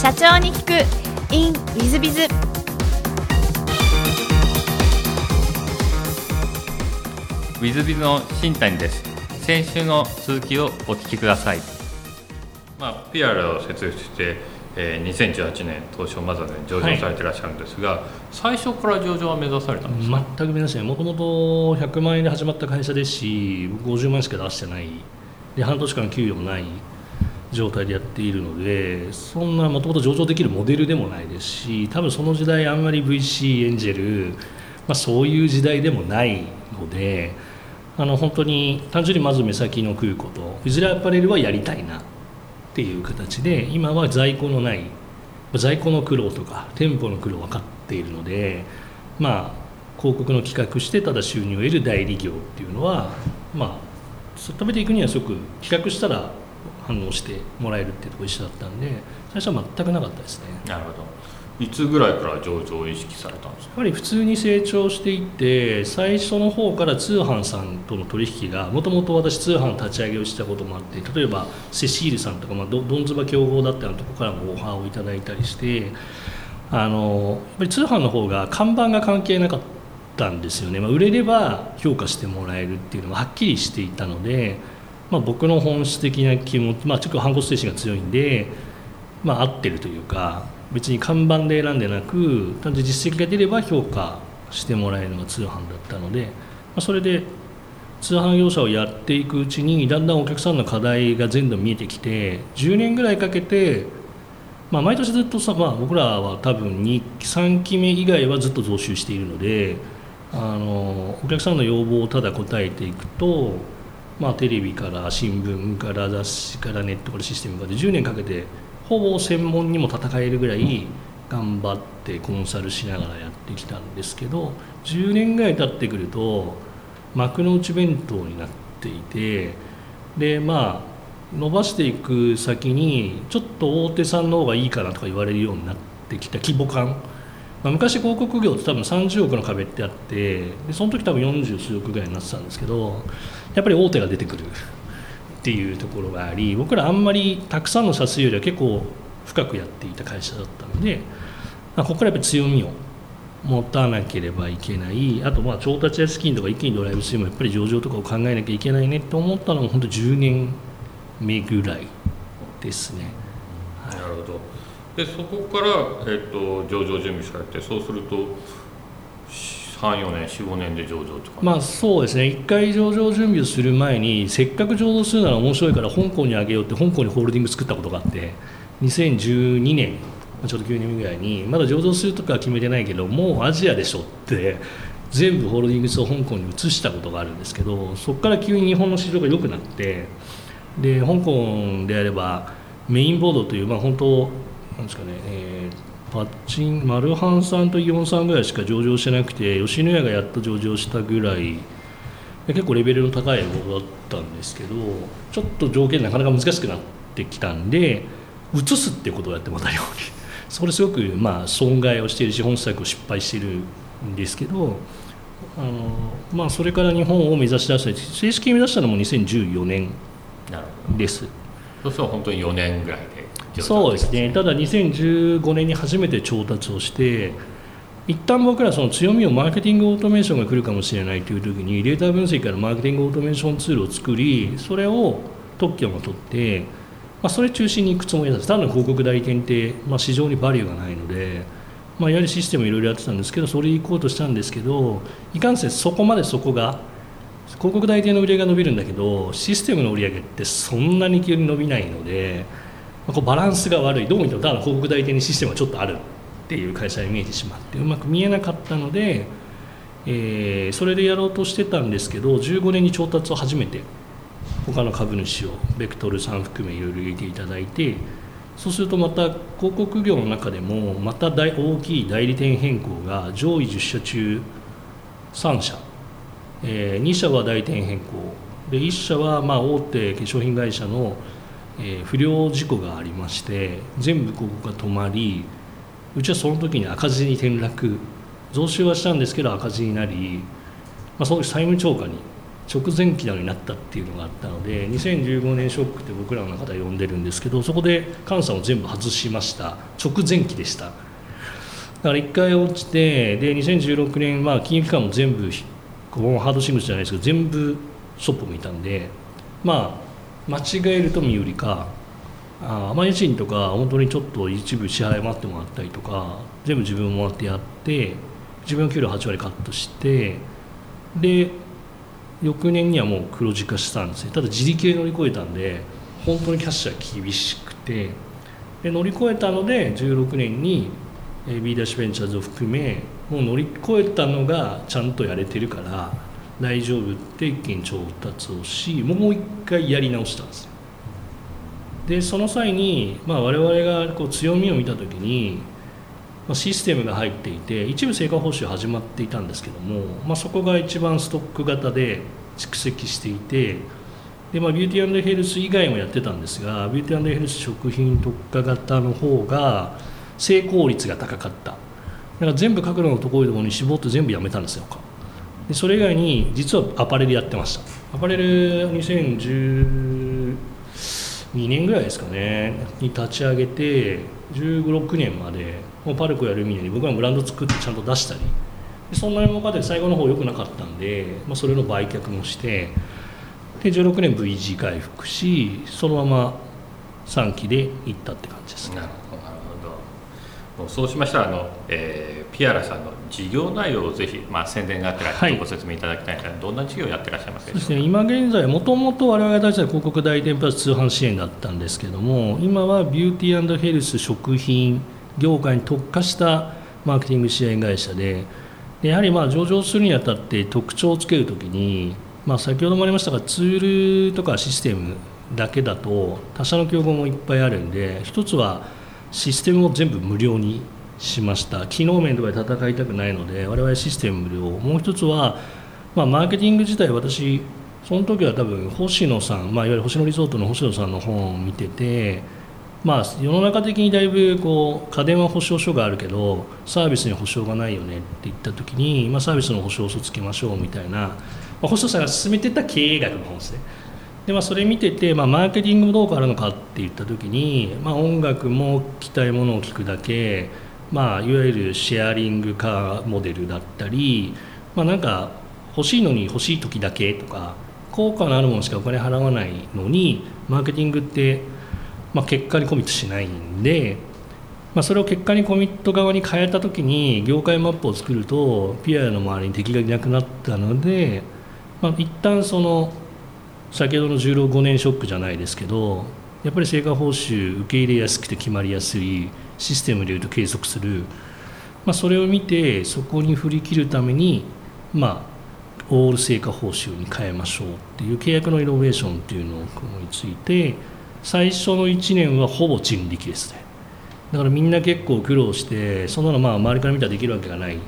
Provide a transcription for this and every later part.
社長に聞く。In ウィズビズウィズビズの新谷です。先週の続きをお聞きください。まあ PR を設立してえー、2018年東証マザーで上場されてらっしゃるんですが、はい、最初から上場は目指されたんですか？全く目指してない。もともと100万円で始まった会社ですし僕50万円しか出してない。で半年間給与もない状態でやっているのでそんなもともと上場できるモデルでもないですし多分その時代あんまり VC エンジェル、まあ、そういう時代でもないのであの本当に単純にまず目先の食うこといずれアパレルはやりたいなっていう形で今は在庫のない在庫の苦労とか店舗の苦労分かっているのでまあ広告の企画してただ収入を得る代理業っていうのはまあ食べていくにはすごく企画したら反応してもらえるっていうところ一緒だったんで最初は全くなかったですね。なるほど。いつぐらいから上場を意識されたんですか？やっぱり普通に成長していって最初の方から通販さんとの取引がもともと私通販立ち上げをしたこともあって例えばセシールさんとか、まあ、どんずば競合だったようなところからもオファーをいただいたりしてあのやっぱり通販の方が看板が関係なかったんですよね、まあ、売れれば評価してもらえるっていうのがはっきりしていたので、まあ、僕の本質的な気持ち、まあ、ちょっと反骨精神が強いんで、まあ、合ってるというか別に看板で選んでなく単純に実績が出れば評価してもらえるのが通販だったので、まあ、それで通販業者をやっていくうちにだんだんお客さんの課題が全部見えてきて10年ぐらいかけて、まあ、毎年ずっとさ、まあ、僕らは多分3期目以外はずっと増収しているのであのお客さんの要望をただ答えていくと、まあ、テレビから新聞から雑誌からネットからシステムからで10年かけてほぼ専門にも戦えるぐらい頑張ってコンサルしながらやってきたんですけど10年ぐらい経ってくると幕の内弁当になっていてでまあ伸ばしていく先にちょっと大手さんの方がいいかなとか言われるようになってきた規模感、まあ、昔広告業って多分30億の壁ってあってでその時多分40数億ぐらいになってたんですけどやっぱり大手が出てくる っていうところがあり僕らあんまりたくさんの社数よりは結構深くやっていた会社だったので、まあ、ここからやっぱり強みを持たなければいけない。あとまあ調達や資金とか一気にドライブスルーもやっぱり上場とかを考えなきゃいけないねと思ったのも本当10年目ぐらいですね。なるほど。でそこから、えーと上場準備されてそうすると34年45年で上場とかまあそうですね。1回上場準備をする前にせっかく上場するなら面白いから香港にあげようって香港にホールディング作ったことがあって2012年ちょうど9年ぐらいにまだ上場するとかは決めてないけどもうアジアでしょって全部ホールディングスを香港に移したことがあるんですけどそこから急に日本の市場が良くなってで香港であればメインボードというまあ本当なんですかね、えーパッチンマルハンさんとイオンさんぐらいしか上場してなくて吉野家がやっと上場したぐらい結構レベルの高いものだったんですけどちょっと条件なかなか難しくなってきたんで移すっていうことをやってまたように それすごくまあ損害をしているし本作を失敗しているんですけどあの、まあ、それから日本を目指し出した正式に目指したのも2014年です。そうすると本当に4年ぐらいでそうですねただ2015年に初めて調達をして一旦僕らその強みをマーケティングオートメーションが来るかもしれないという時にデータ分析からマーケティングオートメーションツールを作りそれを特許も取って、まあ、それ中心にいくつもりなんです単なる広告代理店って、まあ、市場にバリューがないので、まあ、やはりシステムいろいろやってたんですけどそれ行こうとしたんですけどいかんせんそこまでそこが広告代理店の売り上げが伸びるんだけどシステムの売り上げってそんなに急に伸びないので。こうバランスが悪い。どう見てもただ広告代理店にシステムがちょっとあるっていう会社に見えてしまってうまく見えなかったので、えー、それでやろうとしてたんですけど15年に調達を始めて他の株主をベクトルさん含めいろいろ入れていただいてそうするとまた広告業の中でもまた大大きい代理店変更が上位10社中3社、えー、2社は代理店変更。で1社はまあ大手化粧品会社のえー、不良事故がありまして全部ここが止まりうちはその時に赤字に転落。増収はしたんですけど赤字になり、まあ、その時債務超過に直前期なのになったっていうのがあったので2015年ショックって僕らの中では呼んでるんですけどそこで監査を全部外しました。直前期でした。だから1回落ちてで2016年まあ金融機関も全部このハードシングルじゃないですけど全部ストップ向いたんでまあ間違えると身売りかあまあ家賃とか本当にちょっと一部支払い待ってもらったりとか全部自分もらってやって自分の給料8割カットしてで翌年にはもう黒字化したんですね。ただ自力で乗り越えたんで本当にキャッシュは厳しくてで乗り越えたので16年に B ダッシュベンチャーズを含めもう乗り越えたのがちゃんとやれてるから大丈夫って一件調達をしもう一回やり直したんですよ。でその際に、まあ、我々がこう強みを見た時に、まあ、システムが入っていて一部成果報酬始まっていたんですけども、まあ、そこが一番ストック型で蓄積していてで、まあ、ビューティーヘルス以外もやってたんですがビューティーヘルス食品特化型の方が成功率が高かった。だから全部確度のところに絞って全部やめたんですよでそれ以外に実はアパレルやってました。アパレル2012年ぐらいですかね。に立ち上げて1 5 6年までもうパルコやルミネに僕らブランド作ってちゃんと出したり。そんなにもかで最後の方良くなかったんで、まあ、それの売却もして。で16年 V 字回復しそのまま3期で行ったって感じです。なるほどなるほど。そうしましたらあの、えー、ピアラさんの事業内容をぜひ、まあ、宣伝があったらご説明いただきたいんですが、はい、どんな事業をやってらっしゃいますか？そうですね。今現在もともと我々が出した広告代理店プラス通販支援だったんですけども今はビューティーヘルス食品業界に特化したマーケティング支援会社でやはりまあ上場するにあたって特徴をつけるときに、まあ、先ほどもありましたがツールとかシステムだけだと他社の競合もいっぱいあるんで一つはシステムを全部無料にしました。機能面とかで戦いたくないので我々システム無料もう一つは、まあ、マーケティング自体私その時は多分星野さん、まあ、いわゆる星野リゾートの星野さんの本を見ててまあ、世の中的にだいぶこう家電は保証書があるけどサービスに保証がないよねって言った時に、まあ、サービスの保証をつけましょうみたいな、まあ、星野さんが進めてた経営学の本ですね。で、まあ、それ見てて、まあ、マーケティングもどうかあるのかって言った時に、まあ、音楽も聞きたいものを聞くだけ、まあ、いわゆるシェアリングカーモデルだったり、まあ、なんか欲しいのに欲しい時だけとか効果のあるものしかお金払わないのにマーケティングってまあ、結果にコミットしないんで、まあ、それを結果にコミット側に変えた時に業界マップを作るとピアノの周りに敵がいなくなったので、まあ、一旦その先ほどの165年ショックじゃないですけどやっぱり成果報酬受け入れやすくて決まりやすいシステムでいうと計測する、まあ、それを見てそこに振り切るためにまあオール成果報酬に変えましょうっていう契約のイノベーションっていうのを思いついて最初の1年はほぼ人力ですね。だからみんな結構苦労してそんなのまあ周りから見たらできるわけがない。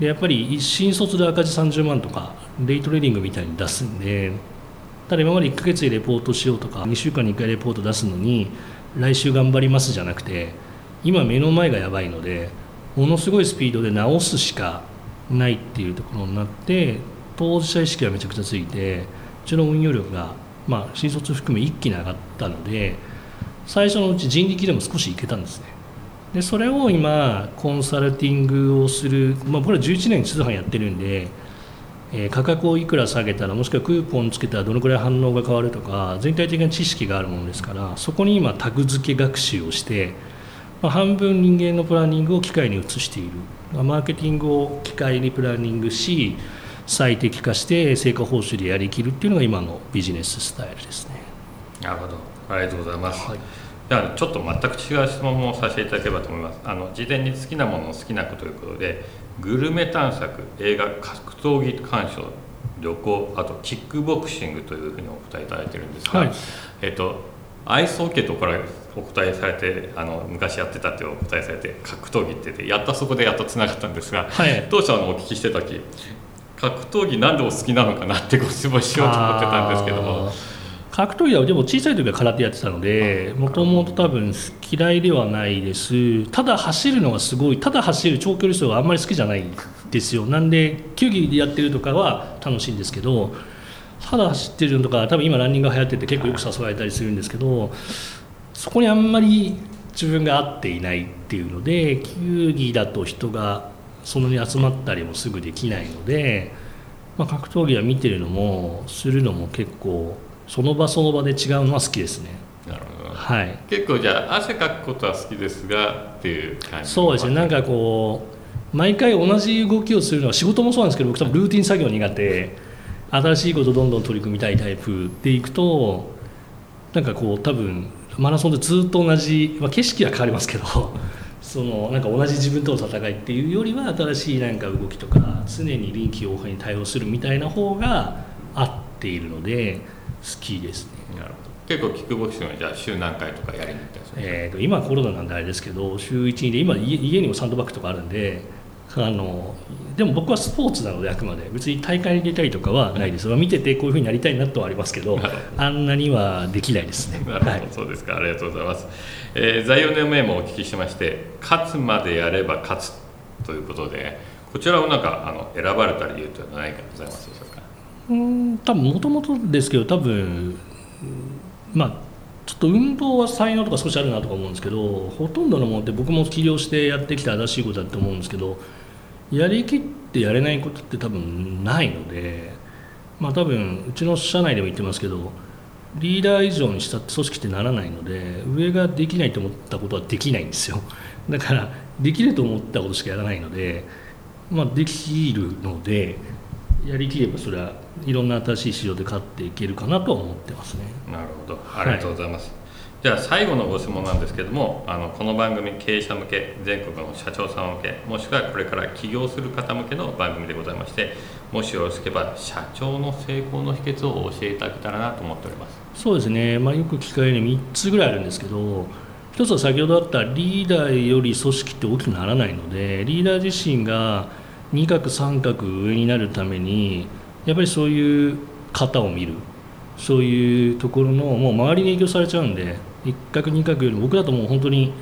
でやっぱり新卒で赤字30万とかデイトレーディングみたいに出すんでただ今まで1ヶ月でレポートしようとか2週間に1回レポート出すのに来週頑張りますじゃなくて今目の前がやばいのでものすごいスピードで直すしかないっていうところになって当事者意識がめちゃくちゃついてうちの運用力がまあ、新卒含め一気に上がったので最初のうち人力でも少しいけたんですね。でそれを今コンサルティングをする、まあ、これは11年通販やってるんで、えー、価格をいくら下げたらもしくはクーポンつけたらどのくらい反応が変わるとか全体的な知識があるものですからそこに今タグ付け学習をして、まあ、半分人間のプランニングを機械に移している。マーケティングを機械にプランニングし最適化して成果報酬でやりきるっていうのが今のビジネススタイルですね。なるほど。ありがとうございます、はい、ではちょっと全く違う質問もさせていただければと思います。あの事前に好きなものを好きなことということでグルメ探索映画格闘技鑑賞旅行あとキックボクシングというふうにお答えいただいてるんですが、はい、えっとアイスホッケーとこれお答えされてあの昔やってたってお答えされて格闘技っててやったそこでやっとつながったんですが、はい、当初のお聞きしてた時格闘技何でお好きなのかなってご質問しようと思ってたんですけども格闘技はでも小さい時は空手やってたのでもともと多分嫌いではないです。ただ走るのがすごいただ走る長距離走はあんまり好きじゃないですよ。なんで球技でやってるとかは楽しいんですけどただ走ってるのとか多分今ランニングが流行ってて結構よく誘われたりするんですけどそこにあんまり自分が合っていないっていうので球技だと人がそんなに集まったりもすぐできないので、まあ、格闘技は見てるのもするのも結構その場その場で違うのは好きですね。なるほど。はい、結構じゃあ汗かくことは好きですがっていう感じそうですね。なんかこう毎回同じ動きをするのは仕事もそうなんですけど僕多分ルーティン作業苦手。新しいことをどんどん取り組みたいタイプでいくとなんかこう多分マラソンでずっと同じ、まあ、景色は変わりますけど そのなんか同じ自分との戦いっていうよりは新しいなんか動きとか常に臨機応変に対応するみたいな方が合っているので好きですね。なるほど。結構キックボクシングはじゃあ週何回とかやりに行ったんですねえー、と今はコロナなんであれですけど週12で今家家にもサンドバッグとかあるんであのでも僕はスポーツなのであくまで別に大会に出たりとかはないです、まあ見ててこういうふうになりたいなとはありますけどあんなにはできないですね。なるほど、はい。そうですか。ありがとうございます、えー、座右の銘もお聞きしまして勝つまでやれば勝つということでこちらをなんかあの選ばれた理由というのは何かございますでしょうか？うん多分もともとですけど多分まあちょっと運動は才能とか少しあるなとか思うんですけどほとんどのものって僕も起業してやってきた新しいことだと思うんですけどやりきってやれないことって多分ないのでまあ多分うちの社内でも言ってますけどリーダー以上にした組織ってならないので上ができないと思ったことはできないんですよ。だからできると思ったことしかやらないのでまあできるのでやりきればそれはいろんな新しい市場で勝っていけるかなとは思ってますね。なるほど。ありがとうございます、じゃあ最後のご質問なんですけどもあのこの番組経営者向け全国の社長さん向けもしくはこれから起業する方向けの番組でございましてもしよろしければ社長の成功の秘訣を教えていただけたらなと思っております。そうですね、まあ、よく聞かれるように3つぐらいあるんですけど一つは先ほどあったリーダーより組織って大きくならないのでリーダー自身が2角3角上になるためにやっぱりそういう型を見る。そういうところのもう周りに影響されちゃうんで1角2角より僕だともう本当に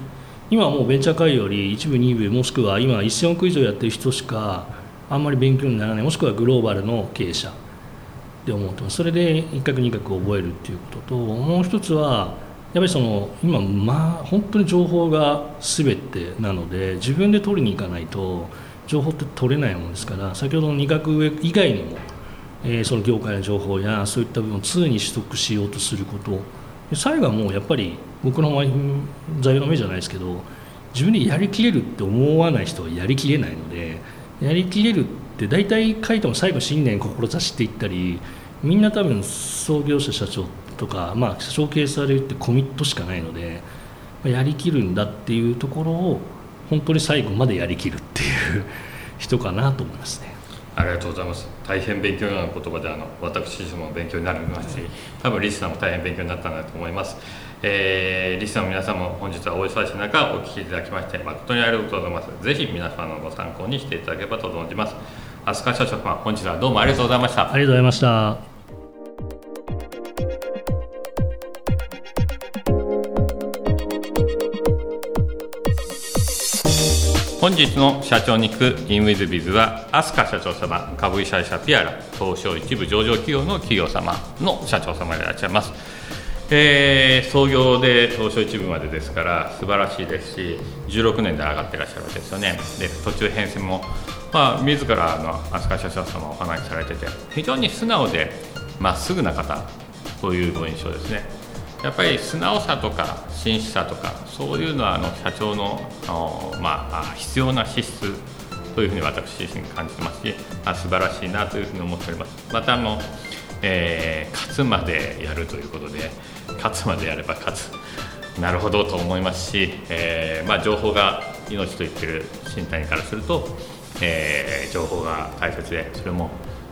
今はもうベンチャー会より一部二部もしくは今1000億以上やってる人しかあんまり勉強にならないもしくはグローバルの経営者。って思ってます。それで一角二角覚えるっていうことともう一つはやっぱりその今まあ本当に情報が全てなので自分で取りに行かないと情報って取れないものですから先ほどの二角上以外にも、えーその業界の情報やそういった部分を常に取得しようとすること最後はもうやっぱり僕の座右の銘じゃないですけど自分でやりきれるって思わない人はやりきれないのでやりきれるって大体書いても最後信念志していったりみんな多分創業者社長とか、まあ、承継されるってコミットしかないのでまやりきるんだっていうところを本当に最後までやりきるっていう人かなと思いますね。ありがとうございます。大変勉強になる言葉であの私自身も勉強になりますし多分リスナーも大変勉強になったなと思います、えーリスナーの皆さんも本日はお忙しい中お聞きいただきまして誠にありがとうございます。ぜひ皆様のご参考にしていただければと存じます。飛鳥社長様本日はどうもありがとうございました。ありがとうございました。本日の社長に聞く in with biz は飛鳥社長様株式会社ピアラ東証一部上場企業の企業様の社長様でいらっしゃいます、えー創業で東証一部までですから素晴らしいですし16年で上がってらっしゃるわけですよね。で途中変遷もまあ自らの飛鳥社長様お話しされてて非常に素直でまっすぐな方というご印象ですね。やっぱり素直さとか真摯さとかそういうのはあの社長のあの、まあ、必要な資質というふうに私自身感じてますしあ素晴らしいなというふうに思っております。またあの、えー勝つまでやるということで勝つまでやれば勝つ。なるほどと思いますし、えーまあ、情報が命と言ってる新谷からすると、えー情報が大切でそれも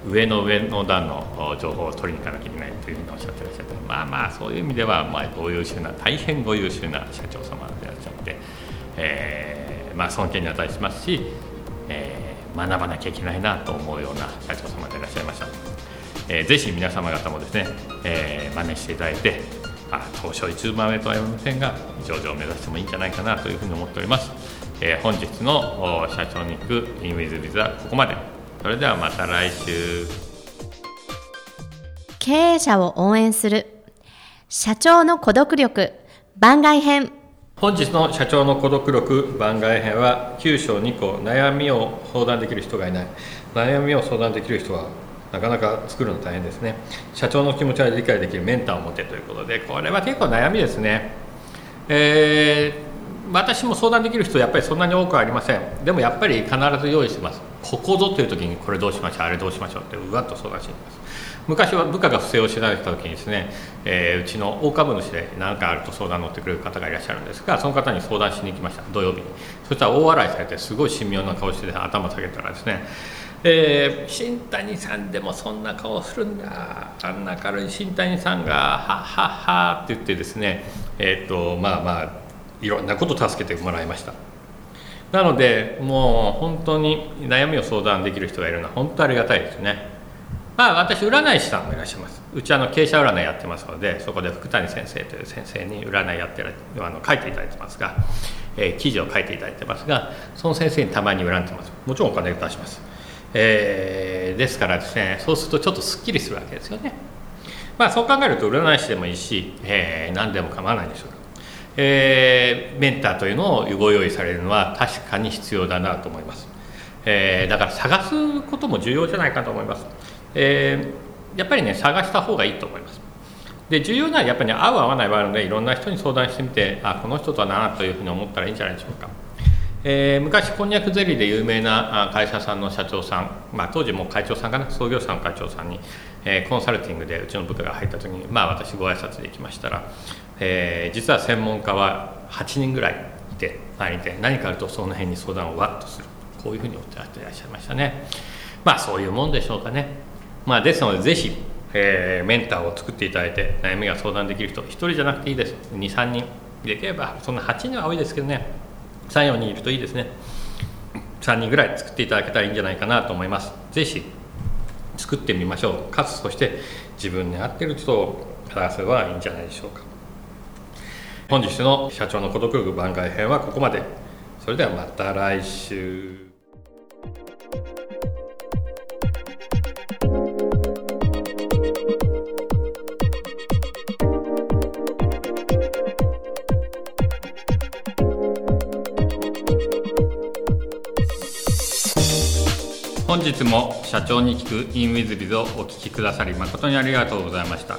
上の上の段の情報を取りに行かなきゃいけないというふうにおっしゃってらっしゃってまあまあそういう意味では、まあ、ご優秀な大変ご優秀な社長様でいらっしゃって、えーまあ、尊敬に値しますし、えー学ばなきゃいけないなと思うような社長様でいらっしゃいました。えーぜひ皆様方もですね、えー真似していただいてあ東証一番目とは言いませんが上場を目指してもいいんじゃないかなというふうに思っておりますえー、本日の社長に行くインウィズビズはここまでそれではまた来週。経営者を応援する。社長の孤独力。番外編。本日の社長の孤独力。番外編は9章2個悩みを相談できる人がいない。悩みを相談できる人はなかなか作るの大変ですね。社長の気持ちは理解できるメンターを持てということでこれは結構悩みですね。えー、私も相談できる人やっぱりそんなに多くありません。でもやっぱり必ず用意してますここぞという時にこれどうしましょうあれどうしましょうってうわっと相談してます。昔は部下が不正を知られた時にですね、えー、うちの大株主で何かあると相談乗ってくれる方がいらっしゃるんですがその方に相談しに行きました。土曜日に。そしたら大笑いされてすごい神妙な顔して、頭下げたらですねえー、新谷さんでもそんな顔するんだ。あんな明るい新谷さんが「はっはっは」って言ってですねえっ、とまあまあいろんなこと助けてもらいました。なのでもう本当に悩みを相談できる人がいるのは本当ありがたいですね。まあ私占い師さんもいらっしゃいます。うちあの経営者占いやってますのでそこで福谷先生という先生に占いやってるあの書いていただいてますが、えー、記事を書いていただいてますがその先生にたまに占ってます。もちろんお金出します。えー、ですからですねそうするとちょっとすっきりするわけですよね。まあそう考えると占い師でもいいし、えー、何でも構わないでしょう。えー、メンターというのをご用意されるのは確かに必要だなと思います、えー、だから探すことも重要じゃないかと思います、えー、やっぱりね探した方がいいと思います。で重要なのはやっぱり、ね、合う合わない場合あるのでいろんな人に相談してみてあこの人とはなというふうに思ったらいいんじゃないでしょうか。えー、昔こんにゃくゼリーで有名な会社さんの社長さん、まあ、当時も会長さんかな創業者の会長さんに、えー、コンサルティングでうちの部下が入った時に、まあ、私ご挨拶で行きましたら、えー、実は専門家は8人ぐらいいて周りにいて何かあるとその辺に相談をわっとする。こういうふうにおっしゃっていらっしゃいましたね。まあそういうもんでしょうかね、まあ、ですのでぜひ、えー、メンターを作っていただいて悩みが相談できる人1人じゃなくていいです。23人できればそんな8人は多いですけどね。34人いるといいですね。3人ぐらい作っていただけたらいいんじゃないかなと思います。是非作ってみましょう。かつそして自分に合ってる人を探せばいいんじゃないでしょうか。本日の社長の孤独番外編はここまで。それではまた来週。本日も社長に聞く in WizBiz をお聞きくださり誠にありがとうございました、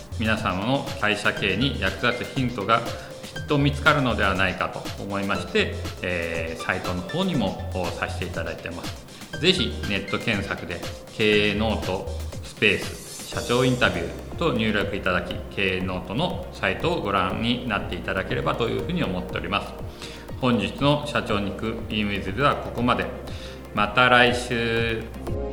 皆様の会社経営に役立つヒントがきっと見つかるのではないかと思いまして、えー、サイトの方にもさせていただいてます。ぜひネット検索で経営ノートスペース社長インタビューと入力いただき経営ノートのサイトをご覧になっていただければというふうに思っております。本日の社長に行く e メールではここまで。また来週。